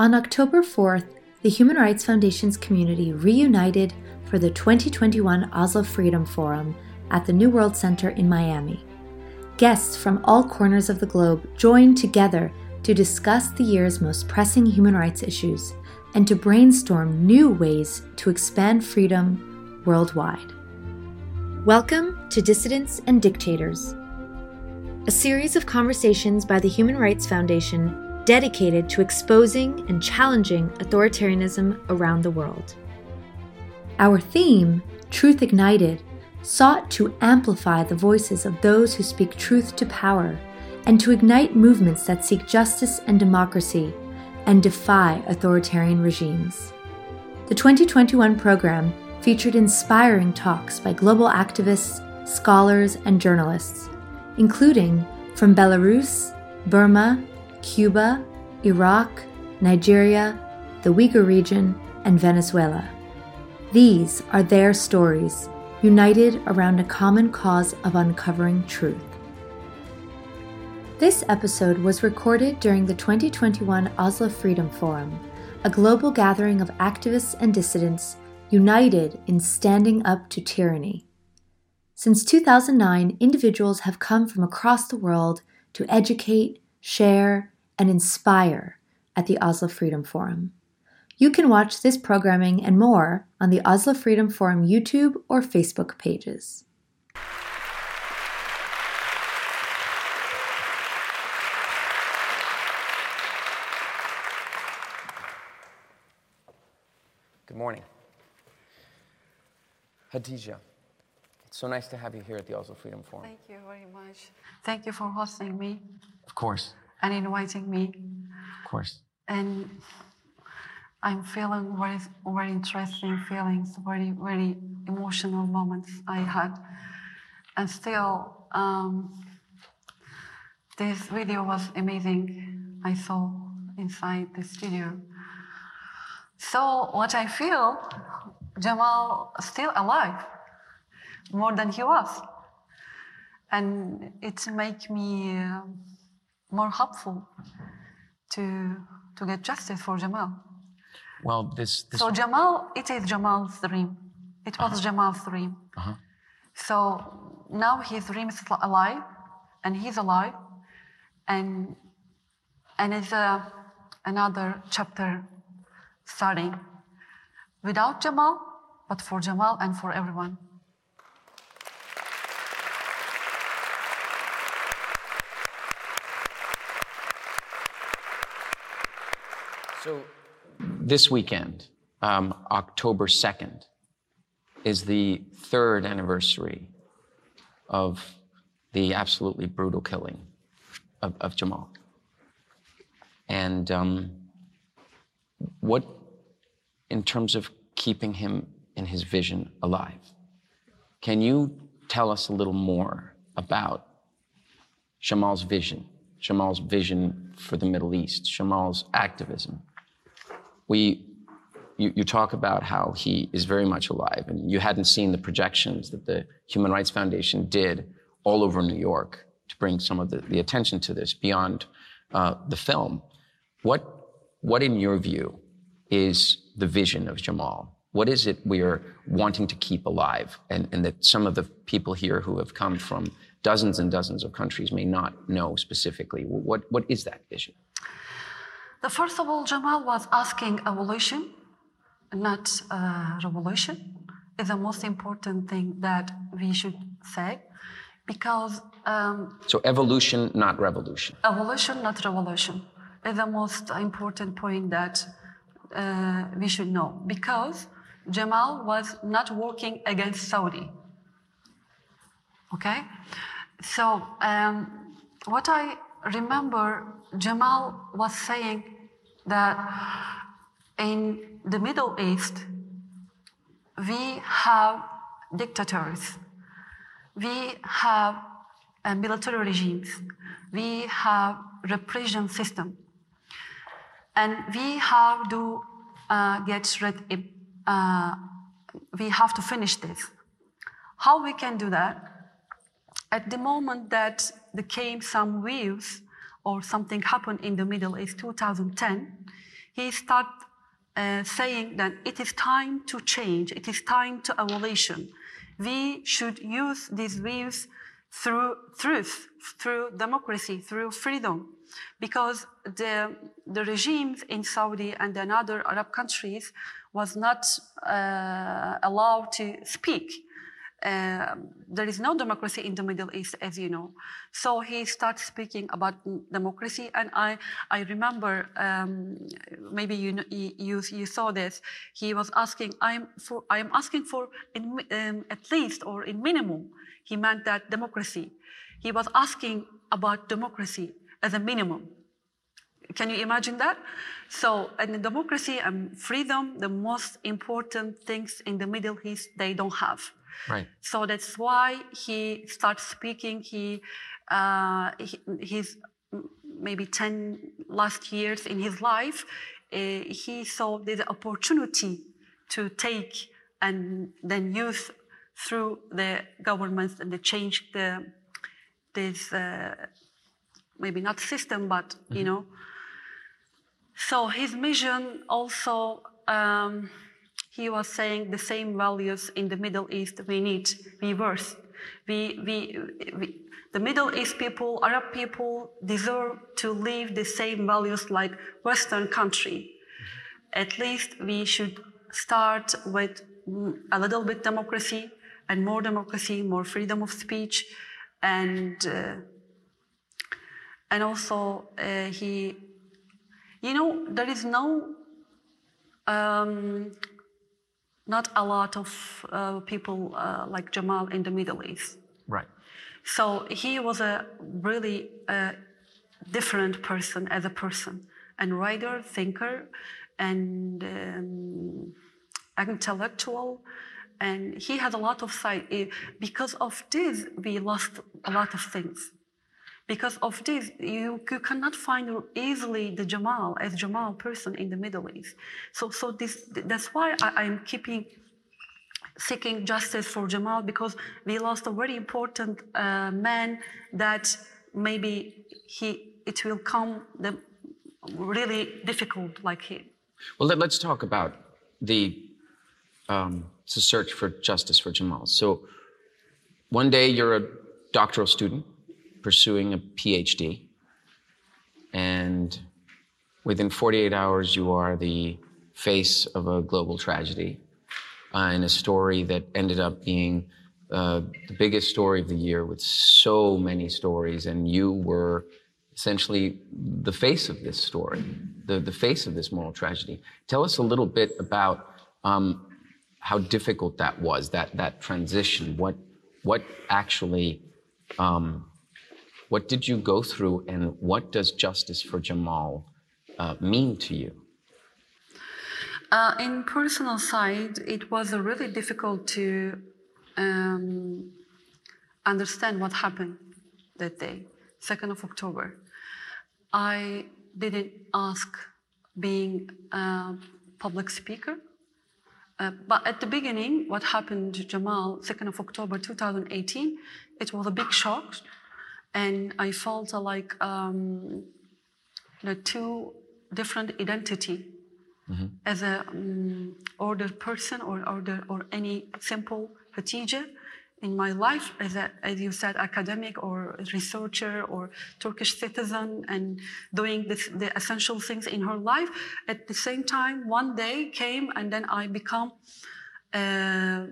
On October 4th, the Human Rights Foundation's community reunited for the 2021 Oslo Freedom Forum at the New World Center in Miami. Guests from all corners of the globe joined together to discuss the year's most pressing human rights issues and to brainstorm new ways to expand freedom worldwide. Welcome to Dissidents and Dictators, a series of conversations by the Human Rights Foundation dedicated to exposing and challenging authoritarianism around the world. Our theme, Truth Ignited, sought to amplify the voices of those who speak truth to power and to ignite movements that seek justice and democracy and defy authoritarian regimes. The 2021 program featured inspiring talks by global activists, scholars, and journalists, including from Belarus, Burma, Cuba, Iraq, Nigeria, the Uyghur region, and Venezuela. These are their stories, united around a common cause of uncovering truth. This episode was recorded during the 2021 Oslo Freedom Forum, a global gathering of activists and dissidents united in standing up to tyranny. Since 2009, individuals have come from across the world to educate, share, and inspire at the Oslo Freedom Forum. You can watch this programming and more on the Oslo Freedom Forum YouTube or Facebook pages. Good morning. Hatice, it's so nice to have you here at the Oslo Freedom Forum. Thank you very much. Thank you for hosting me Of course, and inviting me. of course. And I'm feeling very, very interesting feelings, very, very emotional moments I had. And still, um, this video was amazing. I saw inside the studio. So what I feel, Jamal still alive, more than he was, and it make me uh, more hopeful to to get justice for Jamal. Well, this, this So Jamal, it is Jamal's dream. It was Jamal's dream. Uh-huh. So now his dream is alive, and he's alive, and and it's a, another chapter starting without Jamal, but for Jamal and for everyone. So, this weekend, um, October 2nd, is the third anniversary of the absolutely brutal killing of, of Jamal. And um, what, in terms of keeping him in his vision alive, can you tell us a little more about Jamal's vision, Jamal's vision for the Middle East, Jamal's activism? We you, you talk about how he is very much alive and you hadn't seen the projections that the human rights foundation did all over new york to bring some of the, the attention to this beyond uh, the film. What what in your view is the vision of jamal? What is it we're wanting to keep alive? And, and that some of the people here who have come from dozens and dozens of countries may not know specifically. What, what is that vision The first of all, Jamal was asking evolution, not uh, revolution, is the most important thing that we should say, because um, so evolution not revolution evolution, not revolution, is the most important point that uh, we should know. Because Jamal was not working against Saudi. Okay, so um, what I remember Jamal was saying that in the Middle East, we have dictators, we have uh, military regimes, we have repression system, and we have to uh, get rid. Uh, we have to finish this. How we can do that? At the moment that there came some waves or something happened in the Middle East, 2010, he started uh, saying that it is time to change, it is time to evolution. We should use these views through truth, through democracy, through freedom. Because the, the regimes in Saudi and in other Arab countries was not uh, allowed to speak. Uh, there is no democracy in the Middle East, as you know. So he starts speaking about democracy, and I, I remember um, maybe you, you you saw this. He was asking, "I'm for I am asking for in, um, at least or in minimum." He meant that democracy. He was asking about democracy as a minimum. Can you imagine that? So, in democracy and freedom, the most important things in the Middle East, they don't have. Right. So that's why he starts speaking. He, uh, he he's maybe 10 last years in his life, uh, he saw the opportunity to take and then use through the governments and to change the this uh, maybe not system, but mm-hmm. you know. So his mission also. Um, he was saying the same values in the Middle East we need, we worth. We, we, we, the Middle East people, Arab people deserve to live the same values like Western country. At least we should start with a little bit democracy and more democracy, more freedom of speech, and uh, and also uh, he, you know, there is no um, not a lot of uh, people uh, like Jamal in the Middle East. Right. So he was a really uh, different person as a person, and writer, thinker, and um, intellectual. And he had a lot of side. Because of this, we lost a lot of things. Because of this, you, you cannot find easily the Jamal as Jamal person in the Middle East. So, so this, that's why I, am keeping seeking justice for Jamal because we lost a very important uh, man that maybe he it will come the really difficult like him. Well, let, us talk about the um, the search for justice for Jamal. So, one day you're a doctoral student pursuing a PhD. And within 48 hours, you are the face of a global tragedy uh, in a story that ended up being uh, the biggest story of the year with so many stories. And you were essentially the face of this story, the, the face of this moral tragedy. Tell us a little bit about um, how difficult that was, that, that transition. What, what actually um, what did you go through, and what does justice for Jamal uh, mean to you? Uh, in personal side, it was really difficult to um, understand what happened that day, 2nd of October. I didn't ask being a public speaker. Uh, but at the beginning, what happened to Jamal, 2nd of October 2018, it was a big shock and I felt like um, the two different identity mm-hmm. as a um, ordered person or order or any simple Hatice in my life as a, as you said, academic or researcher or Turkish citizen and doing this, the essential things in her life. At the same time, one day came and then I become uh,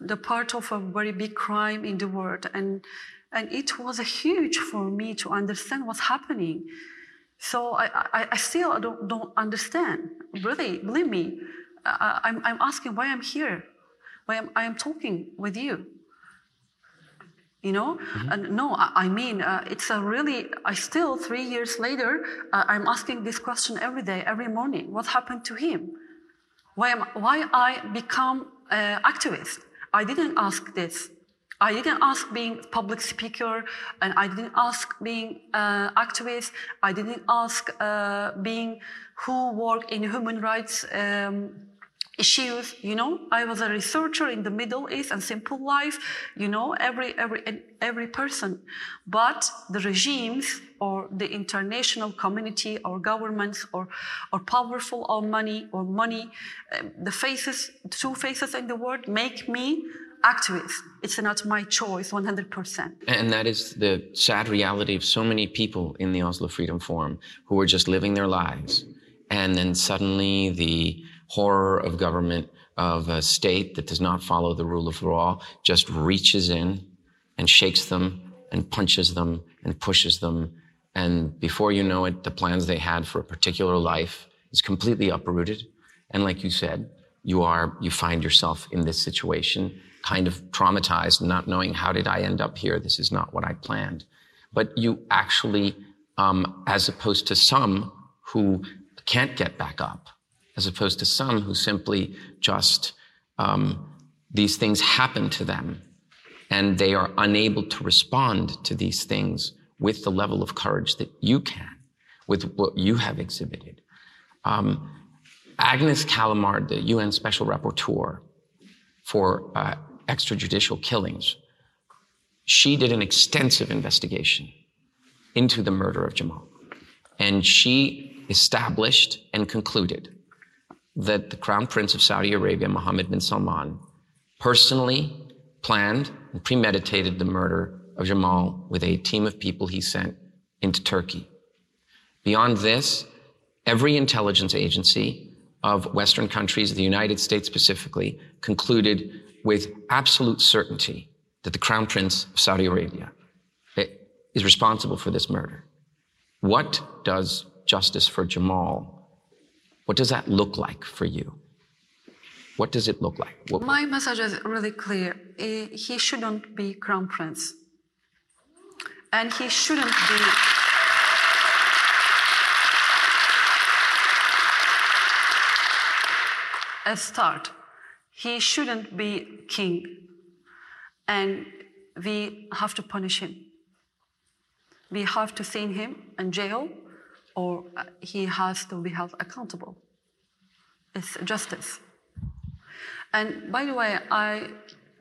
the part of a very big crime in the world and and it was huge for me to understand what's happening. So I, I, I still don't, don't, understand. Really, believe me, I, I'm, I'm asking why I'm here, why I'm, I am talking with you. You know, mm-hmm. and no, I, I mean, uh, it's a really, I still, three years later, uh, I'm asking this question every day, every morning. What happened to him? Why, am, why I become an activist? I didn't ask this. I didn't ask being public speaker, and I didn't ask being uh, activist. I didn't ask uh, being who work in human rights um, issues you know i was a researcher in the middle east and simple life you know every every every person but the regimes or the international community or governments or or powerful or money or money um, the faces two faces in the world make me activist it's not my choice 100% and that is the sad reality of so many people in the oslo freedom forum who are just living their lives and then suddenly the horror of government, of a state that does not follow the rule of law, just reaches in and shakes them and punches them and pushes them. And before you know it, the plans they had for a particular life is completely uprooted. And like you said, you are, you find yourself in this situation, kind of traumatized, not knowing how did I end up here? This is not what I planned. But you actually, um, as opposed to some who can't get back up, as opposed to some who simply just, um, these things happen to them and they are unable to respond to these things with the level of courage that you can, with what you have exhibited. Um, Agnes Callamard, the UN Special Rapporteur for uh, extrajudicial killings, she did an extensive investigation into the murder of Jamal. And she established and concluded that the Crown Prince of Saudi Arabia, Mohammed bin Salman, personally planned and premeditated the murder of Jamal with a team of people he sent into Turkey. Beyond this, every intelligence agency of Western countries, the United States specifically, concluded with absolute certainty that the Crown Prince of Saudi Arabia eh, is responsible for this murder. What does justice for Jamal what does that look like for you? What does it look like? What... My message is really clear. Eh, he shouldn't be crown prince. And he shouldn't be. A start. He shouldn't be king. And we have to punish him. We have to send him in jail or uh, he has to be held accountable. It's justice. And by the way, I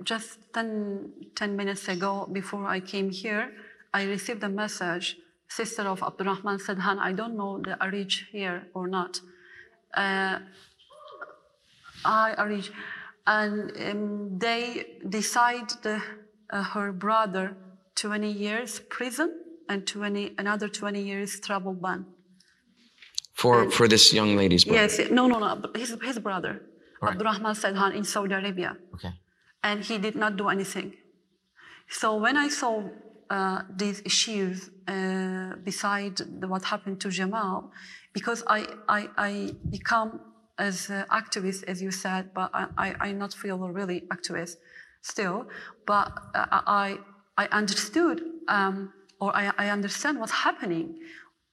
just 10, 10 minutes ago, before I came here, I received a message, sister of Abdurrahman Sedhan, I don't know the Arij here or not. Uh, I Arij, and um, they decide the, uh, her brother 20 years prison and 20, another 20 years travel ban. For, and, for this young lady's brother? Yes, no, no, no, his, his brother, right. Abdurrahman Sedhan in Saudi Arabia. Okay. And he did not do anything. So when I saw uh, these issues uh, beside the, what happened to Jamal, because I, I, I become as an activist, as you said, but I, I, I not feel really activist still, but uh, I, I understood um, or I, I understand what's happening.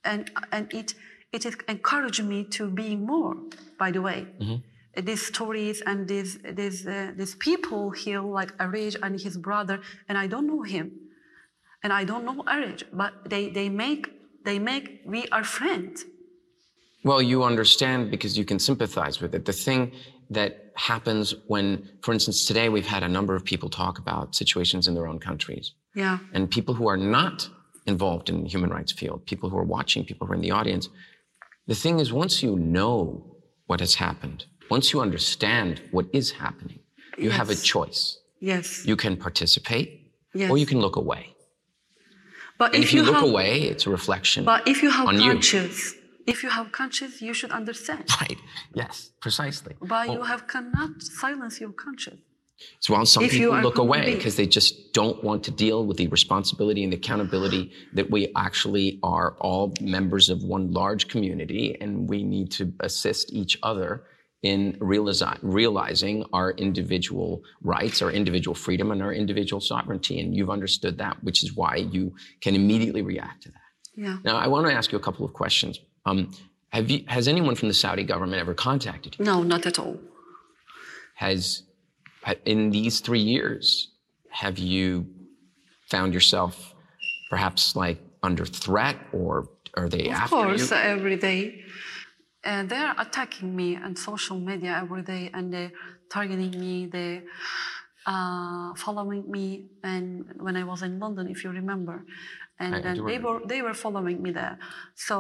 And, and it, it encouraged me to be more, by the way. Mm-hmm. These stories and these, these, uh, these people here, like Arij and his brother, and I don't know him. And I don't know Arij, but they, they, make, they make, we are friends. Well, you understand because you can sympathize with it. The thing that happens when, for instance, today we've had a number of people talk about situations in their own countries. Yeah. And people who are not involved in the human rights field, people who are watching, people who are in the audience, the thing is, once you know what has happened, once you understand what is happening, you yes. have a choice. Yes. You can participate yes. or you can look away. But if, if, you, look have, away, it's a reflection. But if you have on conscience, you. If you have conscience, you should understand. Right. Yes, precisely. But you have cannot silence your conscience. So while some if people look away because they just don't want to deal with the responsibility and the accountability that we actually are all members of one large community and we need to assist each other in realize, realizing our individual rights, our individual freedom, and our individual sovereignty. And you've understood that, which is why you can immediately react to that. Yeah. Now, I want to ask you a couple of questions. Um, have you, has anyone from the Saudi government ever contacted you? No, not at all. Has in these three years, have you found yourself perhaps like under threat or are they of after course, you? Of course, every day. uh, they're attacking me on social media every day and they're targeting me. They uh, following me and when I was in London, if you remember, and I- then they were they were following me there. So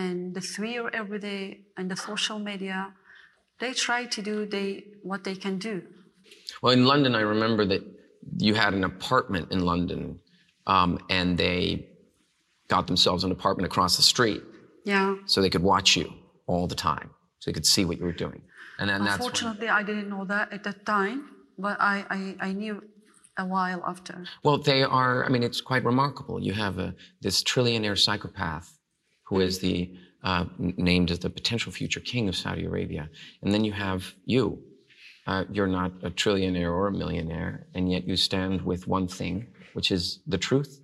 and the swear every day and the social media, they try to do they what they can do. Well, in London, I remember that you had an apartment in London, um, and they got themselves an apartment across the street Yeah. so they could watch you all the time, so they could see what you were doing. And then that's when, Unfortunately, I didn't know that at that time, but I, I, I knew a while after. well, they are. I mean, it's quite remarkable. You have a, this trillionaire psychopath who is the uh, named as the potential future king of Saudi Arabia, and then you have you. Uh, you're not a trillionaire or a millionaire, and yet you stand with one thing, which is the truth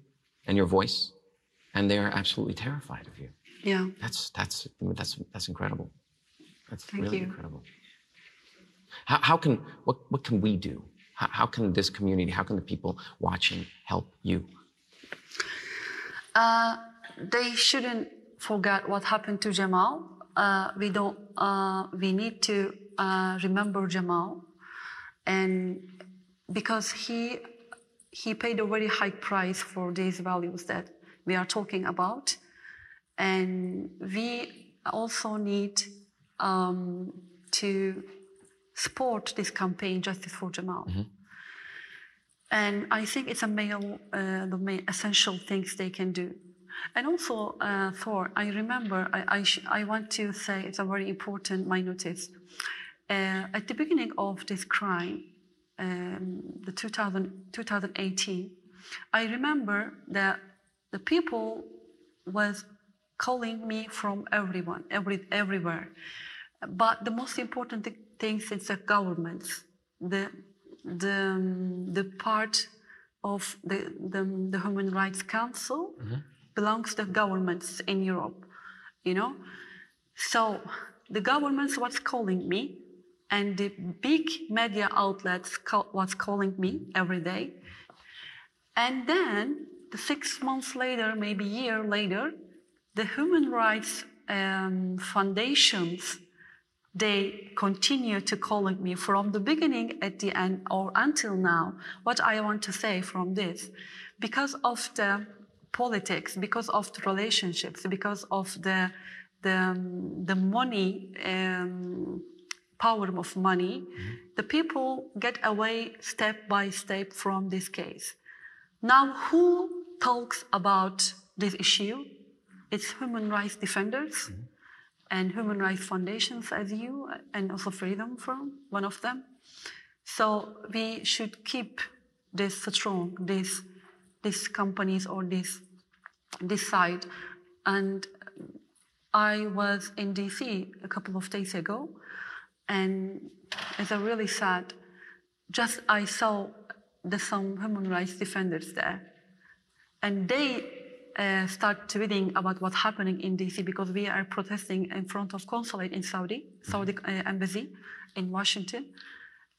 and your voice, and they are absolutely terrified of you. Yeah. That's that's that's that's incredible. That's Thank really you. incredible. How, how can what what can we do? How, how can this community? How can the people watching help you? Uh, they shouldn't forget what happened to Jamal. Uh, we don't. Uh, we need to uh, remember Jamal, and because he he paid a very high price for these values that we are talking about, and we also need um, to support this campaign, Justice for Jamal. And I think it's a male, uh, the main essential things they can do. And also, uh, Thor, I remember, I, I, sh- I want to say it's a very important, my notice. Uh, at the beginning of this crime, um, the 2000, 2018, I remember that the people was calling me from everyone, every, everywhere. But the most important thing is the governments, the the the part of the the, the Human Rights Council belongs to governments in Europe, you know. So the governments was calling me, and the big media outlets call, was calling me every day. And then, the six months later, maybe a year later, the human rights um, foundations they continue to calling me from the beginning at the end or until now what i want to say from this. Because of the politics because of the relationships because of the the, the money um, power of money the people get away step by step from this case. Now who talks about this issue? It's human rights defenders and human rights foundations as you uh, and also freedom from one of them. So we should keep this strong this these companies or this this side. And i was in dc a couple of days ago and it's a really sad just i saw the some human rights defenders there and they uh, start tweeting about what's happening in DC because we are protesting in front of consulate in Saudi, Saudi uh, embassy in Washington,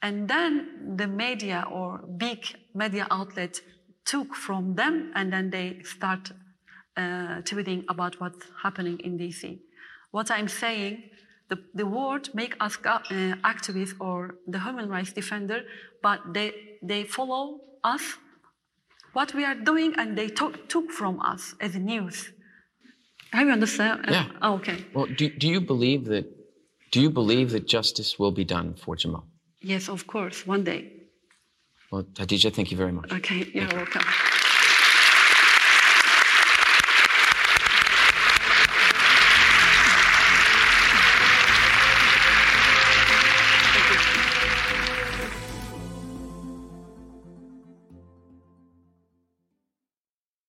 and then the media or big media outlet took from them, and then they start uh, tweeting about what's happening in DC. What I'm saying, the, the word make us uh, activists or the human rights defender, but they they follow us what we are doing and they took, took from us as news. Have you understand? Uh, Yeah. oh, okay. Well, do, do you believe that? Do you believe that justice will be done for Jamal? Yes, of course, one day. Well, Hatice, thank you very much. Okay, you're welcome.